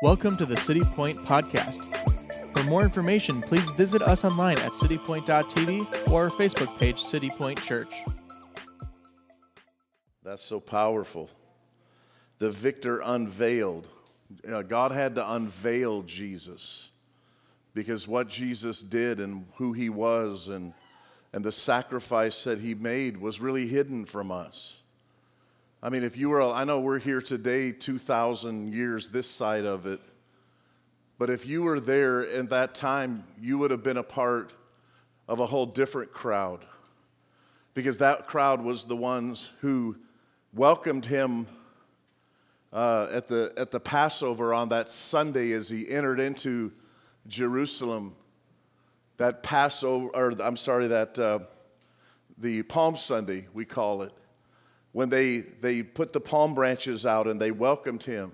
Welcome to the City Point Podcast. For more information, please visit us online at citypoint.tv or our Facebook page, City Point Church. That's so powerful. The victor unveiled. Uh, God had to unveil Jesus because what Jesus did and who he was and, and the sacrifice that he made was really hidden from us. I mean, if you were, I know we're here today, 2,000 years this side of it, but if you were there in that time, you would have been a part of a whole different crowd because that crowd was the ones who welcomed him uh, at, the, at the Passover on that Sunday as he entered into Jerusalem. That Passover, or I'm sorry, that uh, the Palm Sunday, we call it when they, they put the palm branches out and they welcomed him.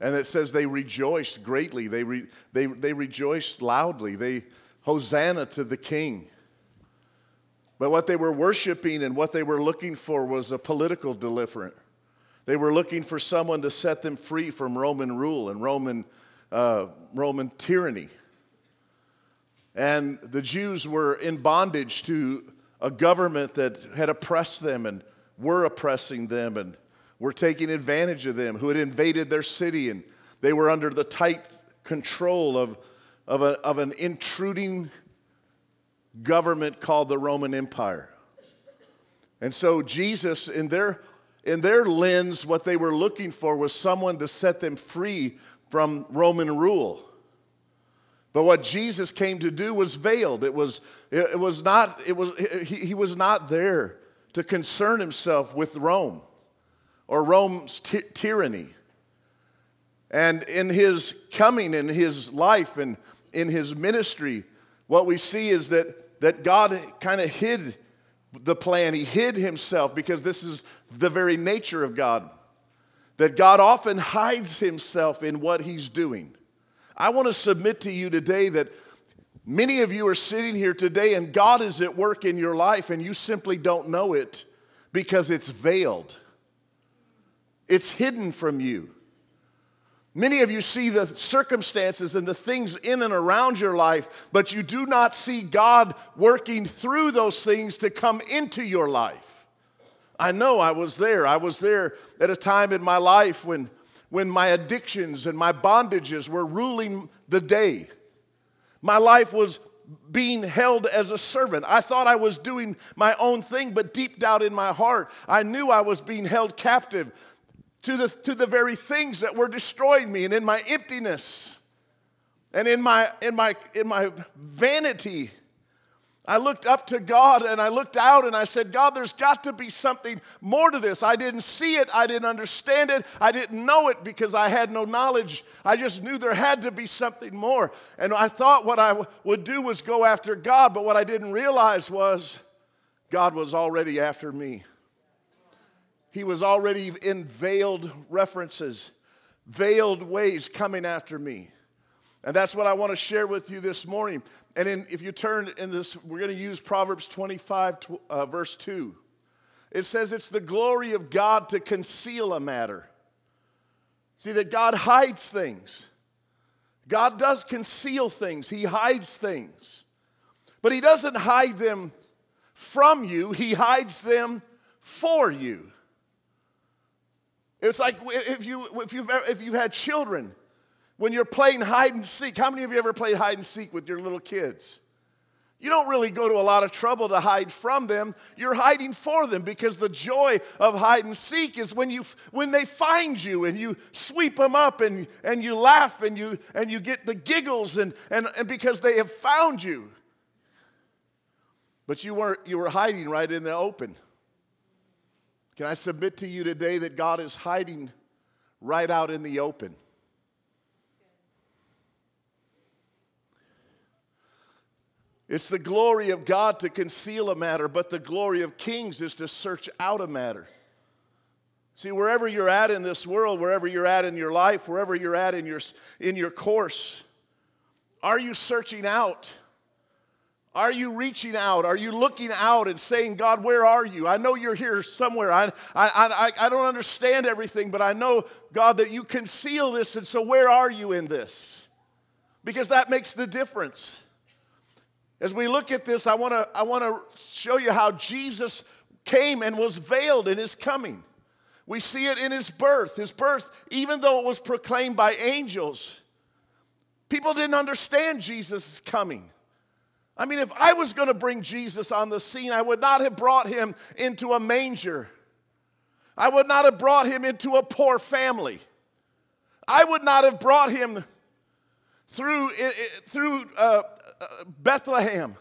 And it says they rejoiced greatly. They, re, they, they rejoiced loudly. They, Hosanna to the King. But what they were worshiping and what they were looking for was a political deliverance. They were looking for someone to set them free from Roman rule and Roman, uh, Roman tyranny. And the Jews were in bondage to a government that had oppressed them and were oppressing them and were taking advantage of them, who had invaded their city, and they were under the tight control of, of, a, of an intruding government called the Roman Empire. And so, Jesus, in their, in their lens, what they were looking for was someone to set them free from Roman rule. But what Jesus came to do was veiled. It was, it was not, it was, he, he was not there to concern himself with Rome or Rome's ty- tyranny. And in his coming, in his life, and in his ministry, what we see is that, that God kind of hid the plan. He hid himself because this is the very nature of God. That God often hides himself in what he's doing. I want to submit to you today that Many of you are sitting here today and God is at work in your life and you simply don't know it because it's veiled. It's hidden from you. Many of you see the circumstances and the things in and around your life, but you do not see God working through those things to come into your life. I know I was there. I was there at a time in my life when, when my addictions and my bondages were ruling the day. My life was being held as a servant. I thought I was doing my own thing, but deep down in my heart, I knew I was being held captive to the, to the very things that were destroying me and in my emptiness and in my, in my, in my vanity I looked up to God and I looked out and I said, God, there's got to be something more to this. I didn't see it, I didn't understand it, I didn't know it because I had no knowledge. I just knew there had to be something more. And I thought what I w- would do was go after God, but what I didn't realize was God was already after me. He was already in veiled references, veiled ways coming after me. And that's what I want to share with you this morning. And in, if you turn in this, we're going to use Proverbs 25, uh, verse 2. It says, It's the glory of God to conceal a matter. See, that God hides things. God does conceal things, He hides things. But He doesn't hide them from you, He hides them for you. It's like if, you, if, you've, if you've had children when you're playing hide and seek, how many of you ever played hide and seek with your little kids? You don't really go to a lot of trouble to hide from them. You're hiding for them because the joy of hide and seek is when, you, when they find you and you sweep them up and, and you laugh and you, and you get the giggles and, and, and because they have found you. But you, weren't, you were hiding right in the open. Can I submit to you today that God is hiding right out in the open? It's the glory of God to conceal a matter, but the glory of kings is to search out a matter. See, wherever you're at in this world, wherever you're at in your life, wherever you're at in your, in your course, are you searching out Are you reaching out? Are you looking out and saying, God, where are you? I know you're here somewhere. I, I, I, I don't understand everything, but I know, God, that you conceal this. And so, where are you in this? Because that makes the difference. As we look at this, I want to I want to show you how Jesus came and was veiled in his coming. We see it in his birth. His birth, even though it was proclaimed by angels, people didn't understand Jesus' coming. I mean, if I was going to bring Jesus on the scene, I would not have brought him into a manger. I would not have brought him into a poor family. I would not have brought him through, through uh, Bethlehem.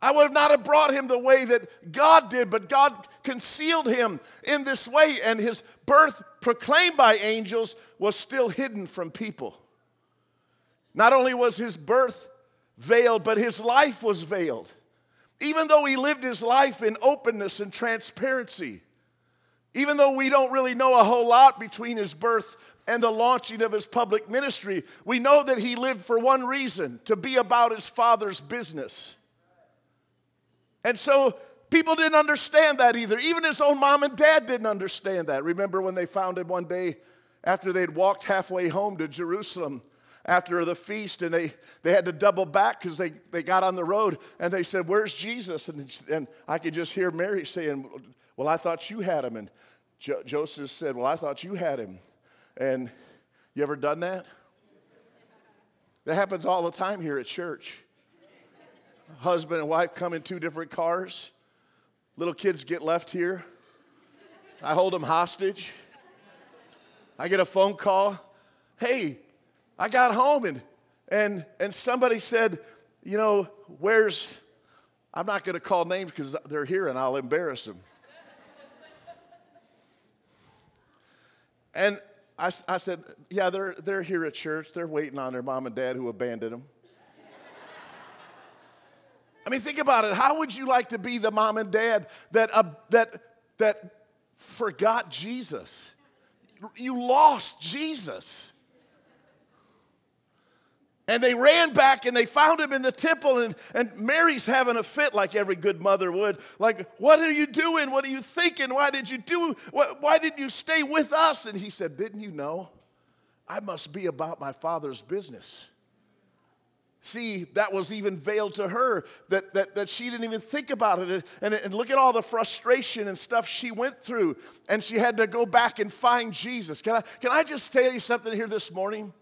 I would not have brought him the way that God did, but God concealed him in this way, and his birth, proclaimed by angels, was still hidden from people. Not only was his birth veiled, but his life was veiled. Even though he lived his life in openness and transparency, even though we don't really know a whole lot between his birth and the launching of his public ministry, we know that he lived for one reason to be about his father's business. And so people didn't understand that either. Even his own mom and dad didn't understand that. Remember when they found him one day after they'd walked halfway home to Jerusalem after the feast and they, they had to double back because they, they got on the road and they said, Where's Jesus? And, and I could just hear Mary saying, Well, I thought you had him. And jo- Joseph said, Well, I thought you had him. And you ever done that? That happens all the time here at church. Husband and wife come in two different cars. Little kids get left here. I hold them hostage. I get a phone call. Hey, I got home and and and somebody said, you know, where's I'm not going to call names because they're here and I'll embarrass them. and I, I said, Yeah, they're, they're here at church. They're waiting on their mom and dad who abandoned them. I mean, think about it. How would you like to be the mom and dad that, uh, that, that forgot Jesus? You lost Jesus. And they ran back and they found him in the temple, and, and Mary's having a fit like every good mother would. Like, what are you doing? What are you thinking? Why did you do? Why didn't you stay with us? And he said, Didn't you know? I must be about my father's business. See, that was even veiled to her, that, that, that she didn't even think about it. And, and look at all the frustration and stuff she went through. And she had to go back and find Jesus. Can I, can I just tell you something here this morning?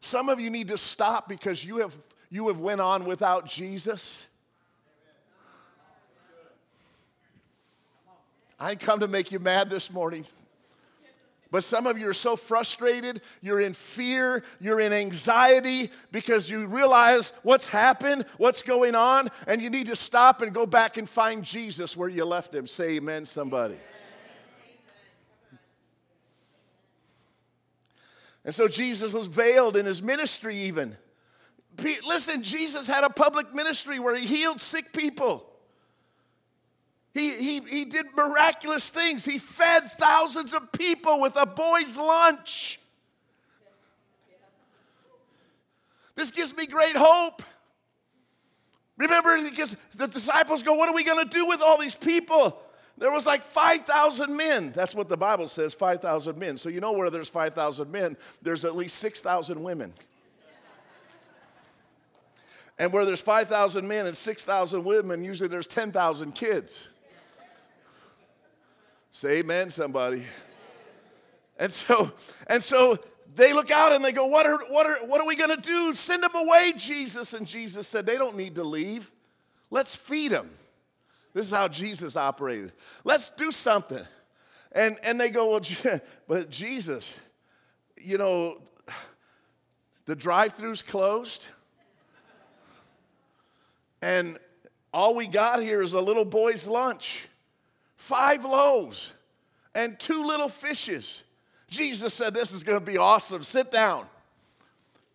Some of you need to stop because you have, you have went on without Jesus. I didn't come to make you mad this morning. But some of you are so frustrated, you're in fear, you're in anxiety because you realize what's happened, what's going on, and you need to stop and go back and find Jesus where you left him. Say amen, somebody. And so Jesus was veiled in his ministry, even. Listen, Jesus had a public ministry where he healed sick people. He, he, he did miraculous things. He fed thousands of people with a boy's lunch. This gives me great hope. Remember, because the disciples go, What are we going to do with all these people? There was like 5,000 men. That's what the Bible says 5,000 men. So you know where there's 5,000 men, there's at least 6,000 women. And where there's 5,000 men and 6,000 women, usually there's 10,000 kids. Say amen, somebody. And so, and so they look out and they go, What are, what are, what are we going to do? Send them away, Jesus. And Jesus said, They don't need to leave. Let's feed them. This is how Jesus operated. Let's do something. And, and they go, Well, but Jesus, you know, the drive through's closed. And all we got here is a little boy's lunch five loaves and two little fishes. Jesus said, This is going to be awesome. Sit down.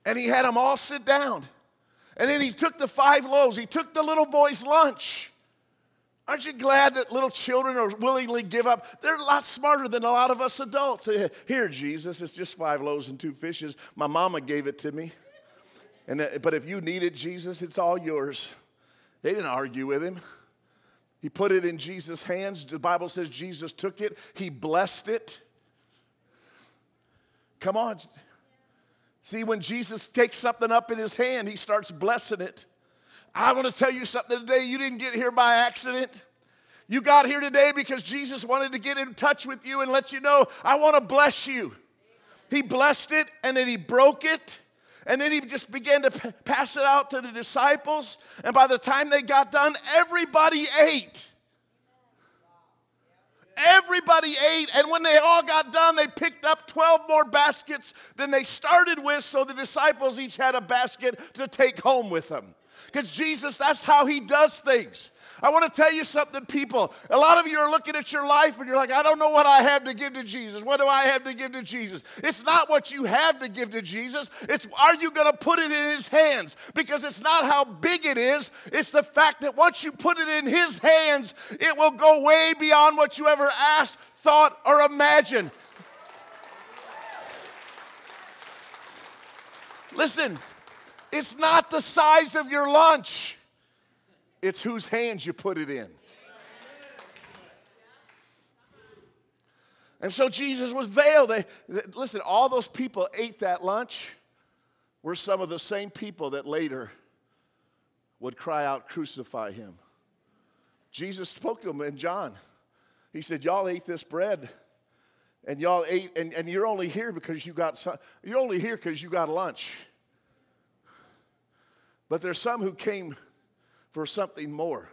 And he had them all sit down. And then he took the five loaves, he took the little boy's lunch. Aren't you glad that little children are willingly give up? They're a lot smarter than a lot of us adults. Here, Jesus, it's just five loaves and two fishes. My mama gave it to me. And, uh, but if you need it, Jesus, it's all yours. They didn't argue with him. He put it in Jesus' hands. The Bible says Jesus took it, he blessed it. Come on. See, when Jesus takes something up in his hand, he starts blessing it. I want to tell you something today. You didn't get here by accident. You got here today because Jesus wanted to get in touch with you and let you know, I want to bless you. He blessed it and then he broke it. And then he just began to p- pass it out to the disciples. And by the time they got done, everybody ate. Everybody ate, and when they all got done, they picked up 12 more baskets than they started with, so the disciples each had a basket to take home with them. Because Jesus, that's how he does things. I want to tell you something, people. A lot of you are looking at your life and you're like, I don't know what I have to give to Jesus. What do I have to give to Jesus? It's not what you have to give to Jesus, it's are you going to put it in his hands? Because it's not how big it is, it's the fact that once you put it in his hands, it will go way beyond what you ever asked, thought, or imagined. Listen, it's not the size of your lunch. It's whose hands you put it in. And so Jesus was veiled. They, they, listen, all those people ate that lunch were some of the same people that later would cry out, Crucify him. Jesus spoke to them in John. He said, Y'all ate this bread, and y'all ate, and, and you're only here because you got some, you're only here because you got lunch. But there's some who came for something more.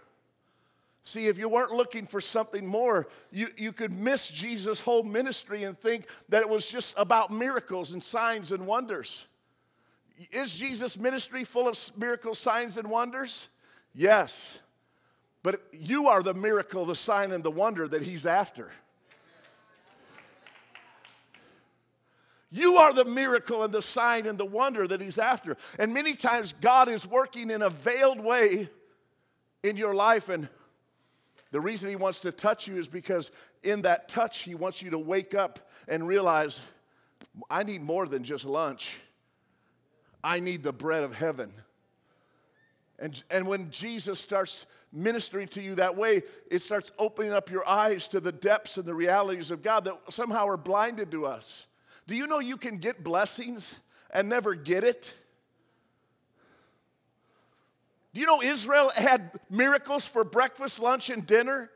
See, if you weren't looking for something more, you, you could miss Jesus' whole ministry and think that it was just about miracles and signs and wonders. Is Jesus' ministry full of miracles, signs, and wonders? Yes. But you are the miracle, the sign, and the wonder that he's after. You are the miracle and the sign and the wonder that he's after. And many times God is working in a veiled way in your life. And the reason He wants to touch you is because in that touch, He wants you to wake up and realize I need more than just lunch, I need the bread of heaven. And, and when Jesus starts ministering to you that way, it starts opening up your eyes to the depths and the realities of God that somehow are blinded to us. Do you know you can get blessings and never get it? Do you know Israel had miracles for breakfast, lunch, and dinner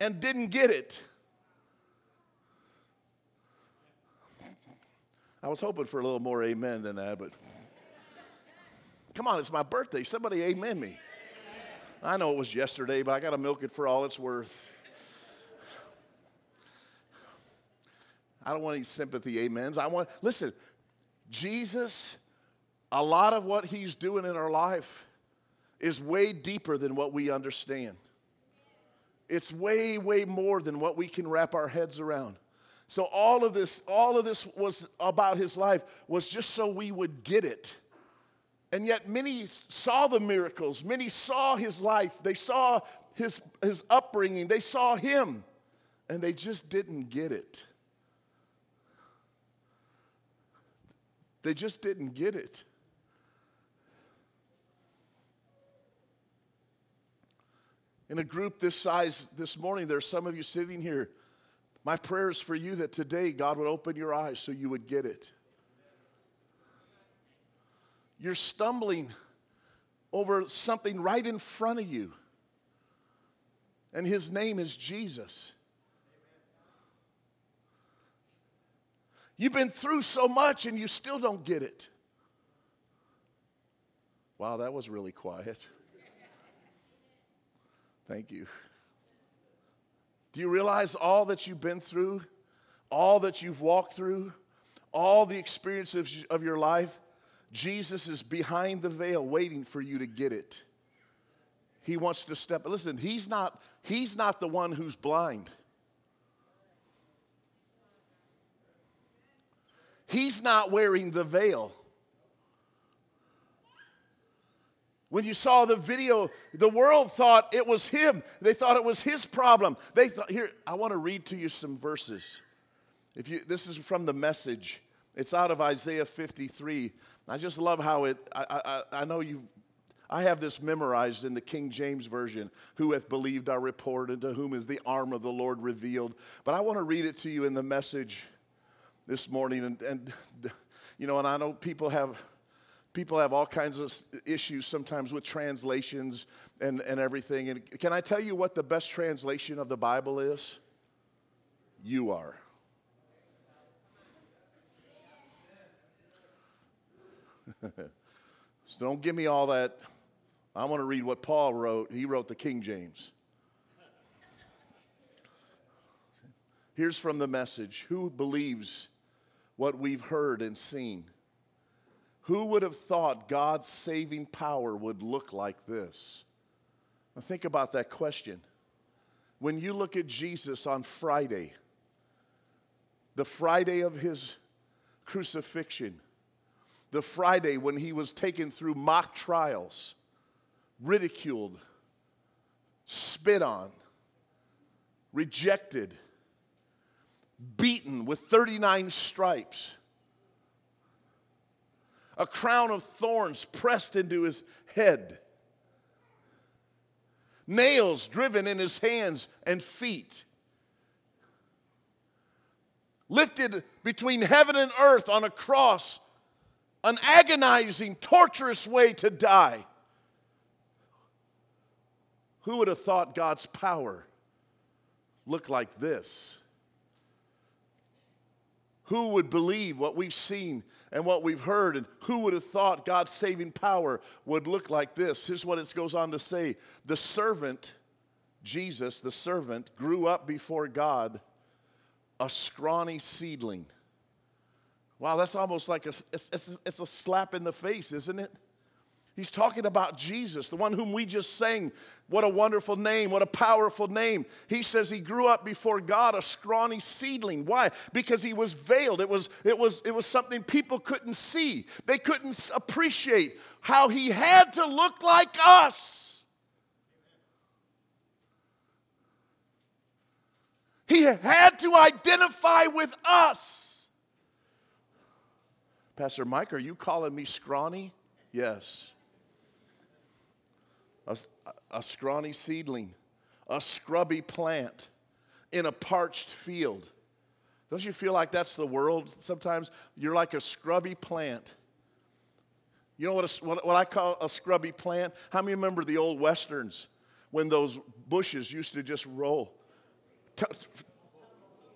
and didn't get it? I was hoping for a little more amen than that, but come on, it's my birthday. Somebody amen me. I know it was yesterday, but I got to milk it for all it's worth. I don't want any sympathy amens. I want, listen, Jesus, a lot of what he's doing in our life is way deeper than what we understand. It's way, way more than what we can wrap our heads around. So all of this, all of this was about his life was just so we would get it. And yet many saw the miracles, many saw his life, they saw his, his upbringing, they saw him, and they just didn't get it. They just didn't get it. in a group this size this morning, there's some of you sitting here. My prayer is for you that today God would open your eyes so you would get it. You're stumbling over something right in front of you, and His name is Jesus. You've been through so much and you still don't get it. Wow, that was really quiet. Thank you. Do you realize all that you've been through, all that you've walked through, all the experiences of your life? Jesus is behind the veil waiting for you to get it. He wants to step. Listen, he's not, he's not the one who's blind. He's not wearing the veil. When you saw the video, the world thought it was him. They thought it was his problem. They thought, here, I want to read to you some verses. If you, this is from the message. It's out of Isaiah 53. I just love how it, I, I, I know you, I have this memorized in the King James Version who hath believed our report, and to whom is the arm of the Lord revealed. But I want to read it to you in the message this morning. And, and you know, and I know people have. People have all kinds of issues sometimes with translations and, and everything. And can I tell you what the best translation of the Bible is? You are. so don't give me all that. I want to read what Paul wrote. He wrote the King James. Here's from the message Who believes what we've heard and seen? Who would have thought God's saving power would look like this? Now, think about that question. When you look at Jesus on Friday, the Friday of his crucifixion, the Friday when he was taken through mock trials, ridiculed, spit on, rejected, beaten with 39 stripes, a crown of thorns pressed into his head, nails driven in his hands and feet lifted between heaven and earth on a cross, an agonizing, torturous way to die. Who would have thought God's power looked like this? Who would believe what we've seen and what we've heard? And who would have thought God's saving power would look like this? Here's what it goes on to say The servant, Jesus, the servant, grew up before God a scrawny seedling. Wow, that's almost like a, it's, it's, it's a slap in the face, isn't it? He's talking about Jesus, the one whom we just sang. What a wonderful name, what a powerful name. He says he grew up before God a scrawny seedling. Why? Because he was veiled. It was, it was, it was something people couldn't see, they couldn't appreciate how he had to look like us. He had to identify with us. Pastor Mike, are you calling me scrawny? Yes. A, a, scrawny seedling, a scrubby plant in a parched field. Don't you feel like that's the world sometimes? You're like a scrubby plant. You know what, a, what, what I call a scrubby plant? How many remember the old westerns when those bushes used to just roll?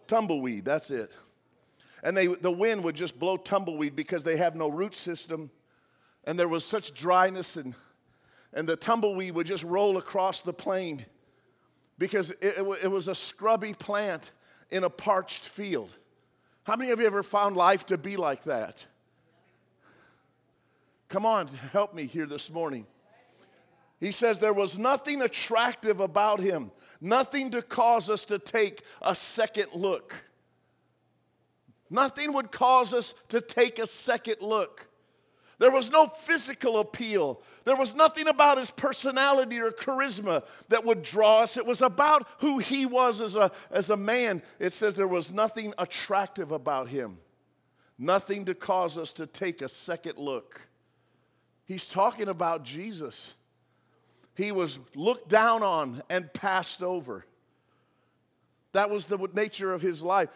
tumbleweed, that's it. And they, the wind would just blow tumbleweed because they have no root system. And there was such dryness, and, and the tumbleweed would just roll across the plain because it, it, it was a scrubby plant in a parched field. How many of you ever found life to be like that? Come on, help me here this morning. He says there was nothing attractive about him, nothing to cause us to take a second look. Nothing would cause us to take a second look. There was no physical appeal. There was nothing about his personality or charisma that would draw us. It was about who he was as a, as a man. It says there was nothing attractive about him, nothing to cause us to take a second look. He's talking about Jesus he was looked down on and passed over. That was the nature of his life.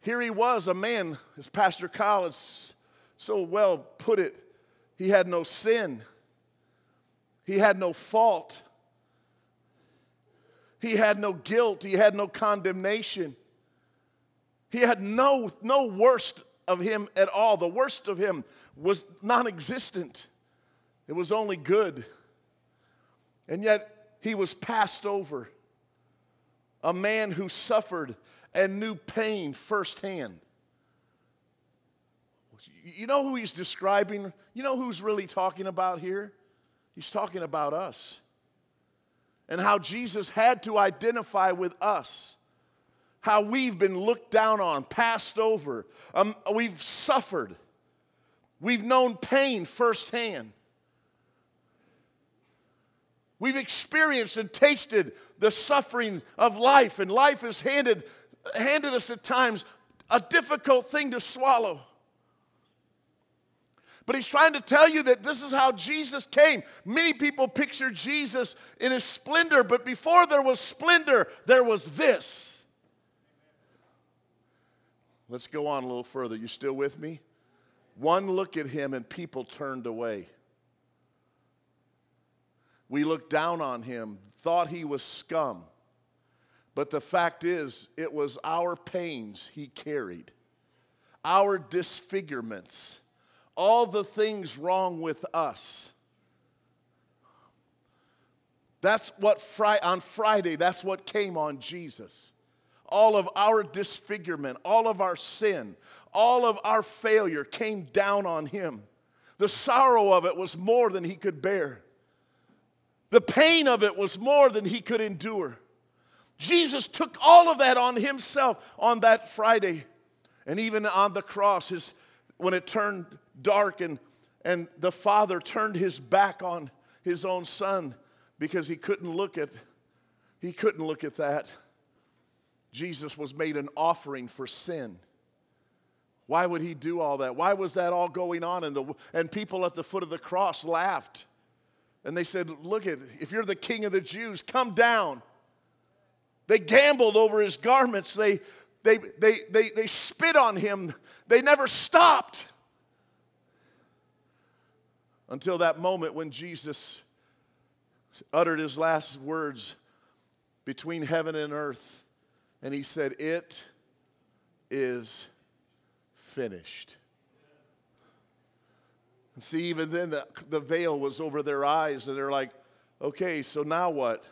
Here he was, a man, as Pastor Collins so well put it, he had no sin, he had no fault, he had no guilt, he had no condemnation. He had no, no worst of him at all. The worst of him was non existent, it was only good. And yet he was passed over. A man who suffered and knew pain firsthand. You know who he's describing? You know who's really talking about here? He's talking about us. And how Jesus had to identify with us. How we've been looked down on, passed over. Um, we've suffered. We've known pain firsthand. We've experienced and tasted the suffering of life, and life has handed, handed us at times a difficult thing to swallow. But he's trying to tell you that this is how Jesus came. Many people picture Jesus in his splendor, but before there was splendor, there was this. Let's go on a little further. You still with me? One look at him and people turned away. We looked down on him, thought he was scum. But the fact is, it was our pains he carried, our disfigurements, all the things wrong with us. That's what fri- on Friday, that's what came on Jesus. All of our disfigurement, all of our sin, all of our failure came down on him. The sorrow of it was more than he could bear. The pain of it was more than he could endure. Jesus took all of that on himself on that Friday. And even on the cross, his, when it turned dark and, and the father turned his back on his own son because he couldn't look at he couldn't look at that. Jesus was made an offering for sin. Why would he do all that? Why was that all going on? And, the, and people at the foot of the cross laughed. And they said, Look at, if you're the king of the Jews, come down. They gambled over his garments. They, they, they, they, they spit on him. They never stopped until that moment when Jesus uttered his last words between heaven and earth. And he said, It is finished. See, even then, the, the veil was over their eyes, and they're like, okay, so now what?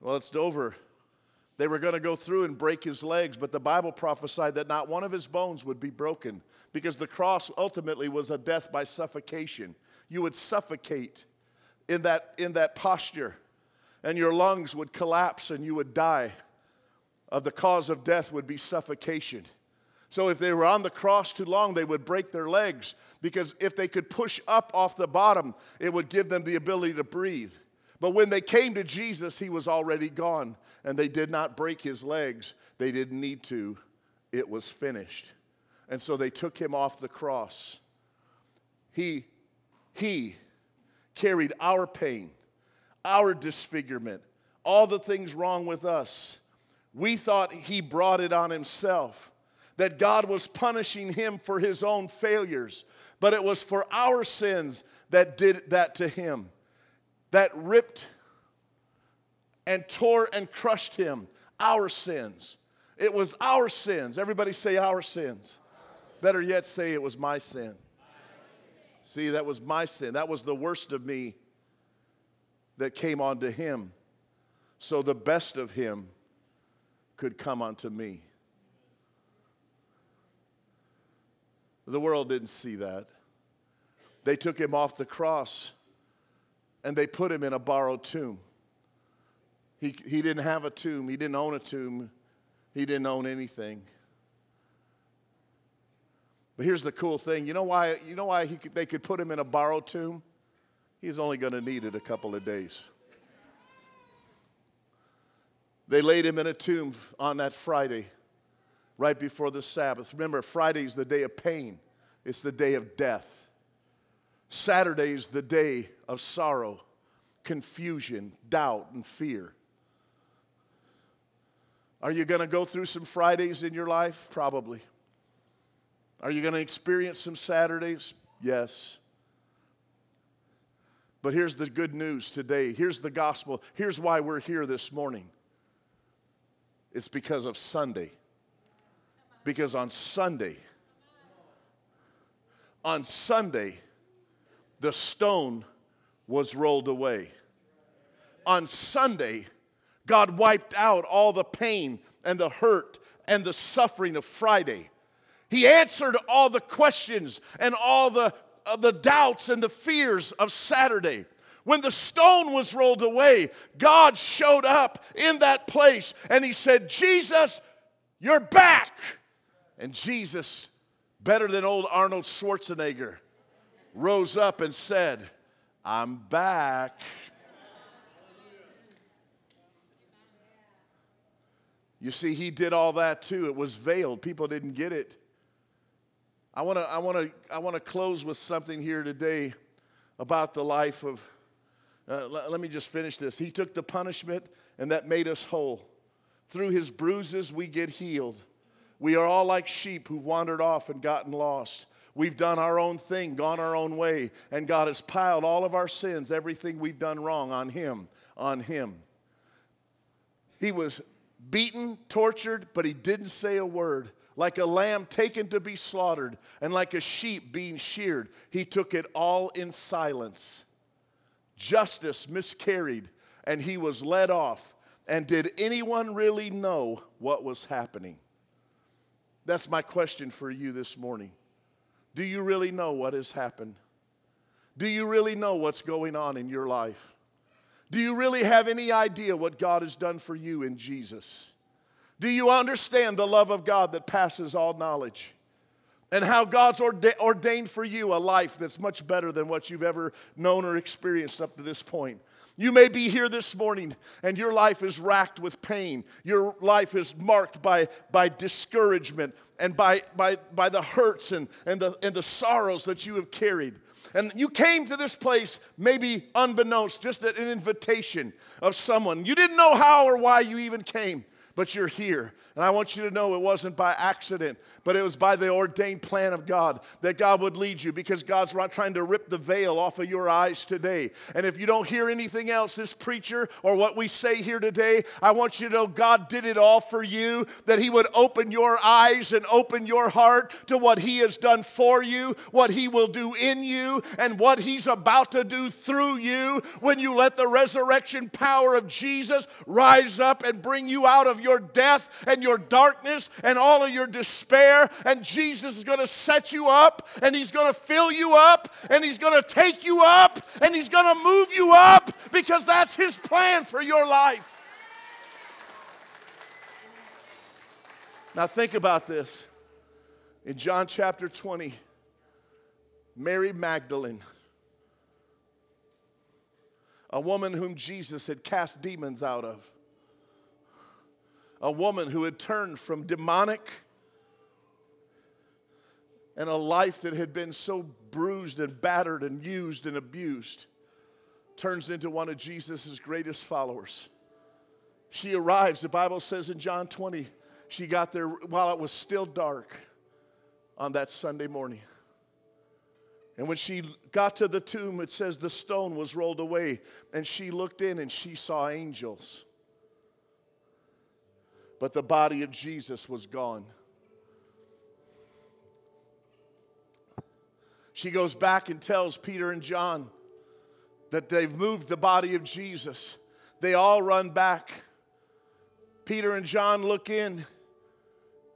Well, it's over. They were going to go through and break his legs, but the Bible prophesied that not one of his bones would be broken because the cross ultimately was a death by suffocation. You would suffocate in that, in that posture, and your lungs would collapse and you would die. Of the cause of death would be suffocation. So if they were on the cross too long, they would break their legs because if they could push up off the bottom, it would give them the ability to breathe. But when they came to Jesus, he was already gone, and they did not break his legs. They didn't need to. It was finished. And so they took him off the cross. He, he carried our pain, our disfigurement, all the things wrong with us. We thought he brought it on himself, that God was punishing him for his own failures, but it was for our sins that did that to him that ripped and tore and crushed him, our sins. It was our sins. Everybody say our sins. Better yet, say it was my sin. See, that was my sin. That was the worst of me that came onto him. So the best of him could come onto me. The world didn't see that. They took him off the cross and they put him in a borrowed tomb. He, he didn't have a tomb, he didn't own a tomb, he didn't own anything. But here's the cool thing you know why, you know why could, they could put him in a borrowed tomb? He's only going to need it a couple of days. They laid him in a tomb on that Friday, right before the Sabbath. Remember, Friday is the day of pain, it's the day of death. Saturday is the day of sorrow, confusion, doubt, and fear. Are you going to go through some Fridays in your life? Probably. Are you going to experience some Saturdays? Yes. But here's the good news today. Here's the gospel. Here's why we're here this morning. It's because of Sunday. Because on Sunday, on Sunday, the stone was rolled away. On Sunday, God wiped out all the pain and the hurt and the suffering of Friday. He answered all the questions and all the, uh, the doubts and the fears of Saturday. When the stone was rolled away, God showed up in that place and He said, Jesus, you're back. And Jesus, better than old Arnold Schwarzenegger, rose up and said, I'm back. You see, he did all that too. It was veiled, people didn't get it. I want to I want to I want to close with something here today about the life of uh, l- let me just finish this. He took the punishment and that made us whole. Through his bruises we get healed. We are all like sheep who've wandered off and gotten lost. We've done our own thing, gone our own way, and God has piled all of our sins, everything we've done wrong on him, on him. He was beaten, tortured, but he didn't say a word. Like a lamb taken to be slaughtered, and like a sheep being sheared, he took it all in silence. Justice miscarried, and he was led off. And did anyone really know what was happening? That's my question for you this morning. Do you really know what has happened? Do you really know what's going on in your life? Do you really have any idea what God has done for you in Jesus? Do you understand the love of God that passes all knowledge? And how God's orda- ordained for you a life that's much better than what you've ever known or experienced up to this point. You may be here this morning and your life is racked with pain. Your life is marked by, by discouragement and by, by, by the hurts and, and, the, and the sorrows that you have carried. And you came to this place maybe unbeknownst, just at an invitation of someone. You didn't know how or why you even came but you're here. And I want you to know it wasn't by accident, but it was by the ordained plan of God that God would lead you because God's not trying to rip the veil off of your eyes today. And if you don't hear anything else, this preacher or what we say here today, I want you to know God did it all for you, that He would open your eyes and open your heart to what He has done for you, what He will do in you, and what He's about to do through you when you let the resurrection power of Jesus rise up and bring you out of your death and your darkness and all of your despair. And Jesus is going to set you up and He's going to fill you up and He's going to take you up and He's going to move you up because that's His plan for your life. Now, think about this. In John chapter 20, Mary Magdalene, a woman whom Jesus had cast demons out of, a woman who had turned from demonic and a life that had been so bruised and battered and used and abused turns into one of Jesus' greatest followers. She arrives, the Bible says in John 20, she got there while it was still dark on that Sunday morning. And when she got to the tomb, it says the stone was rolled away, and she looked in and she saw angels but the body of Jesus was gone. She goes back and tells Peter and John that they've moved the body of Jesus. They all run back. Peter and John look in.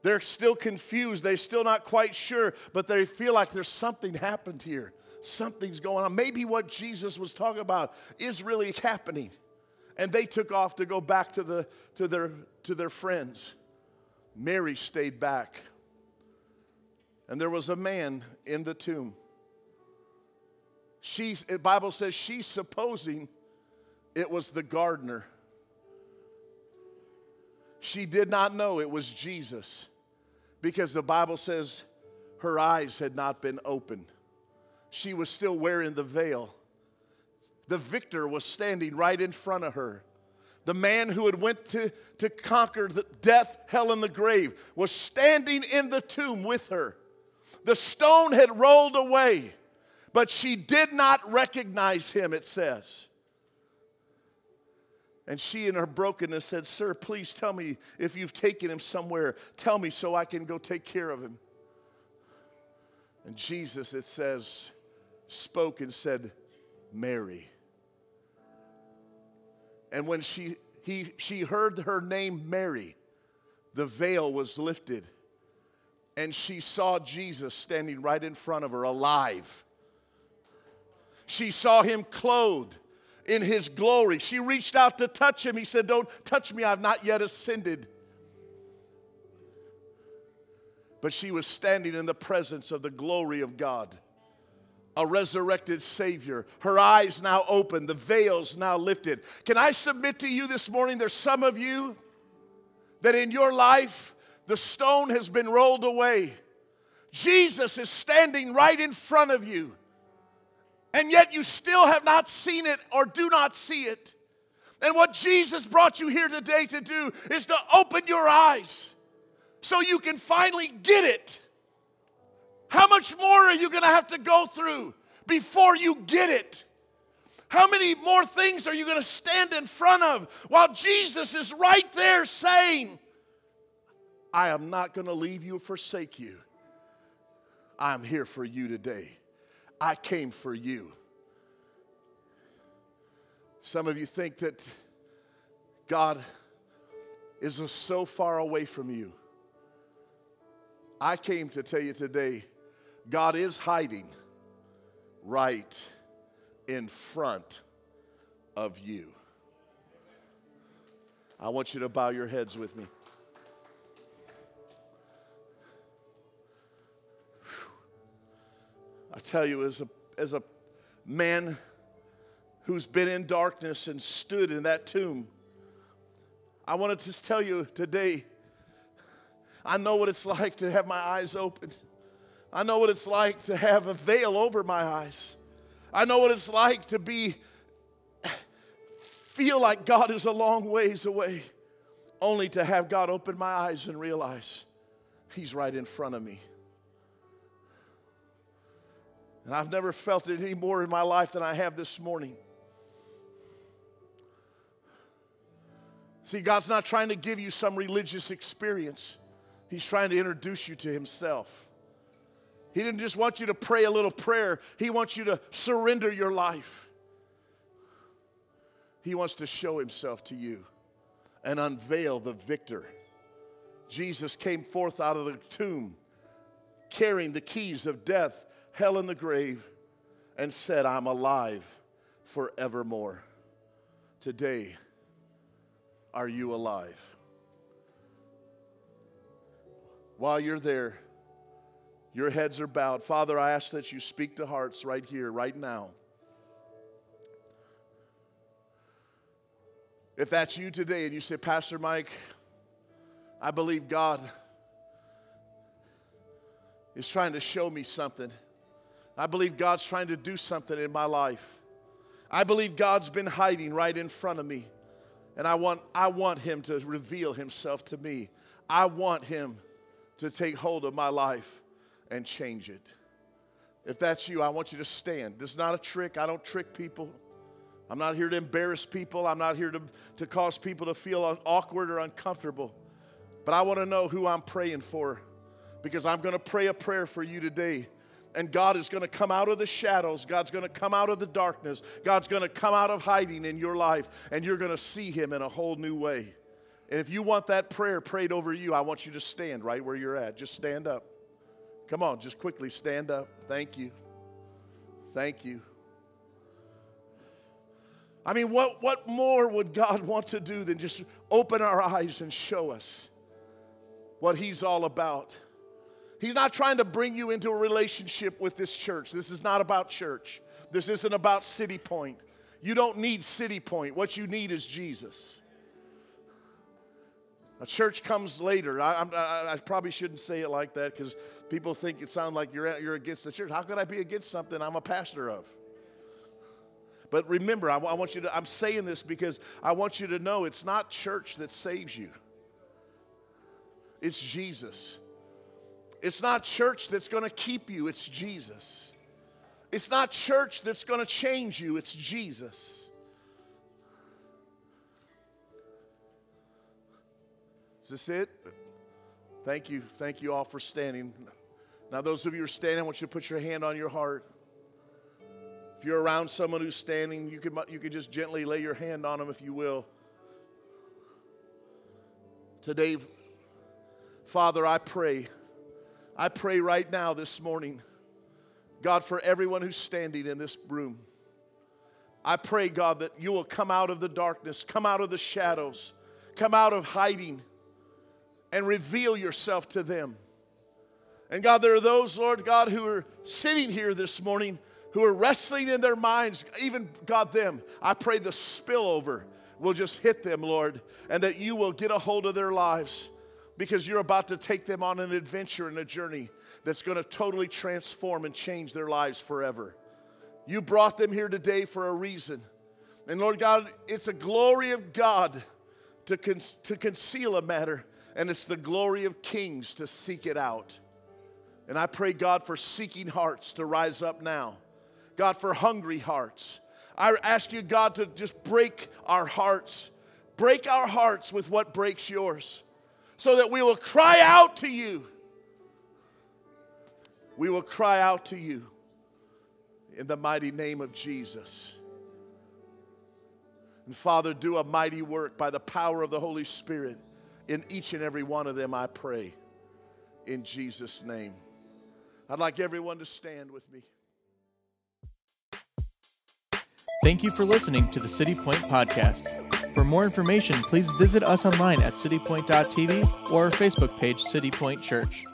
They're still confused. They're still not quite sure, but they feel like there's something happened here. Something's going on. Maybe what Jesus was talking about is really happening and they took off to go back to, the, to, their, to their friends. Mary stayed back. And there was a man in the tomb. She, the Bible says she's supposing it was the gardener. She did not know it was Jesus because the Bible says her eyes had not been opened. She was still wearing the veil the victor was standing right in front of her. The man who had went to, to conquer death, hell, and the grave was standing in the tomb with her. The stone had rolled away, but she did not recognize him, it says. And she, in her brokenness, said, Sir, please tell me if you've taken him somewhere. Tell me so I can go take care of him. And Jesus, it says, spoke and said, Mary. And when she, he, she heard her name Mary, the veil was lifted. And she saw Jesus standing right in front of her, alive. She saw him clothed in his glory. She reached out to touch him. He said, Don't touch me, I've not yet ascended. But she was standing in the presence of the glory of God a resurrected Savior. Her eyes now open, the veils now lifted. Can I submit to you this morning? There's some of you that in your life, the stone has been rolled away. Jesus is standing right in front of you, and yet you still have not seen it or do not see it. And what Jesus brought you here today to do is to open your eyes so you can finally get it. How much more are you going to have to go through before you get it? How many more things are you going to stand in front of while Jesus is right there saying, I am not going to leave you or forsake you. I'm here for you today. I came for you. Some of you think that God is so far away from you. I came to tell you today God is hiding right in front of you. I want you to bow your heads with me. I tell you, as a, as a man who's been in darkness and stood in that tomb, I want to just tell you today I know what it's like to have my eyes opened. I know what it's like to have a veil over my eyes. I know what it's like to be feel like God is a long ways away, only to have God open my eyes and realize He's right in front of me. And I've never felt it any more in my life than I have this morning. See, God's not trying to give you some religious experience, He's trying to introduce you to Himself. He didn't just want you to pray a little prayer, He wants you to surrender your life. He wants to show Himself to you and unveil the victor. Jesus came forth out of the tomb carrying the keys of death, hell, and the grave and said, I'm alive forevermore. Today, are you alive? While you're there, your heads are bowed. Father, I ask that you speak to hearts right here, right now. If that's you today and you say, Pastor Mike, I believe God is trying to show me something. I believe God's trying to do something in my life. I believe God's been hiding right in front of me. And I want, I want Him to reveal Himself to me. I want Him to take hold of my life and change it. If that's you, I want you to stand. This is not a trick. I don't trick people. I'm not here to embarrass people. I'm not here to, to cause people to feel awkward or uncomfortable. But I want to know who I'm praying for because I'm going to pray a prayer for you today. And God is going to come out of the shadows. God's going to come out of the darkness. God's going to come out of hiding in your life, and you're going to see Him in a whole new way. And if you want that prayer prayed over you, I want you to stand right where you're at. Just stand up. Come on, just quickly stand up. Thank you. Thank you. I mean, what, what more would God want to do than just open our eyes and show us what He's all about? He's not trying to bring you into a relationship with this church. This is not about church. This isn't about City Point. You don't need City Point. What you need is Jesus. A church comes later. I, I, I probably shouldn't say it like that because people think it sounds like you're, you're against the church. How could I be against something I'm a pastor of? But remember, I, I want you to, I'm saying this because I want you to know it's not church that saves you, it's Jesus. It's not church that's going to keep you, it's Jesus. It's not church that's going to change you, it's Jesus. Is this it? Thank you. Thank you all for standing. Now, those of you who are standing, I want you to put your hand on your heart. If you're around someone who's standing, you can, you can just gently lay your hand on them if you will. Today, Father, I pray. I pray right now this morning, God, for everyone who's standing in this room. I pray, God, that you will come out of the darkness, come out of the shadows, come out of hiding and reveal yourself to them. And God, there are those, Lord God, who are sitting here this morning who are wrestling in their minds, even God, them. I pray the spillover will just hit them, Lord, and that you will get a hold of their lives because you're about to take them on an adventure and a journey that's going to totally transform and change their lives forever. You brought them here today for a reason. And Lord God, it's a glory of God to, con- to conceal a matter, and it's the glory of kings to seek it out. And I pray, God, for seeking hearts to rise up now. God, for hungry hearts. I ask you, God, to just break our hearts. Break our hearts with what breaks yours so that we will cry out to you. We will cry out to you in the mighty name of Jesus. And Father, do a mighty work by the power of the Holy Spirit in each and every one of them, I pray, in Jesus' name. I'd like everyone to stand with me. Thank you for listening to the City Point Podcast. For more information, please visit us online at citypoint.tv or our Facebook page, City Point Church.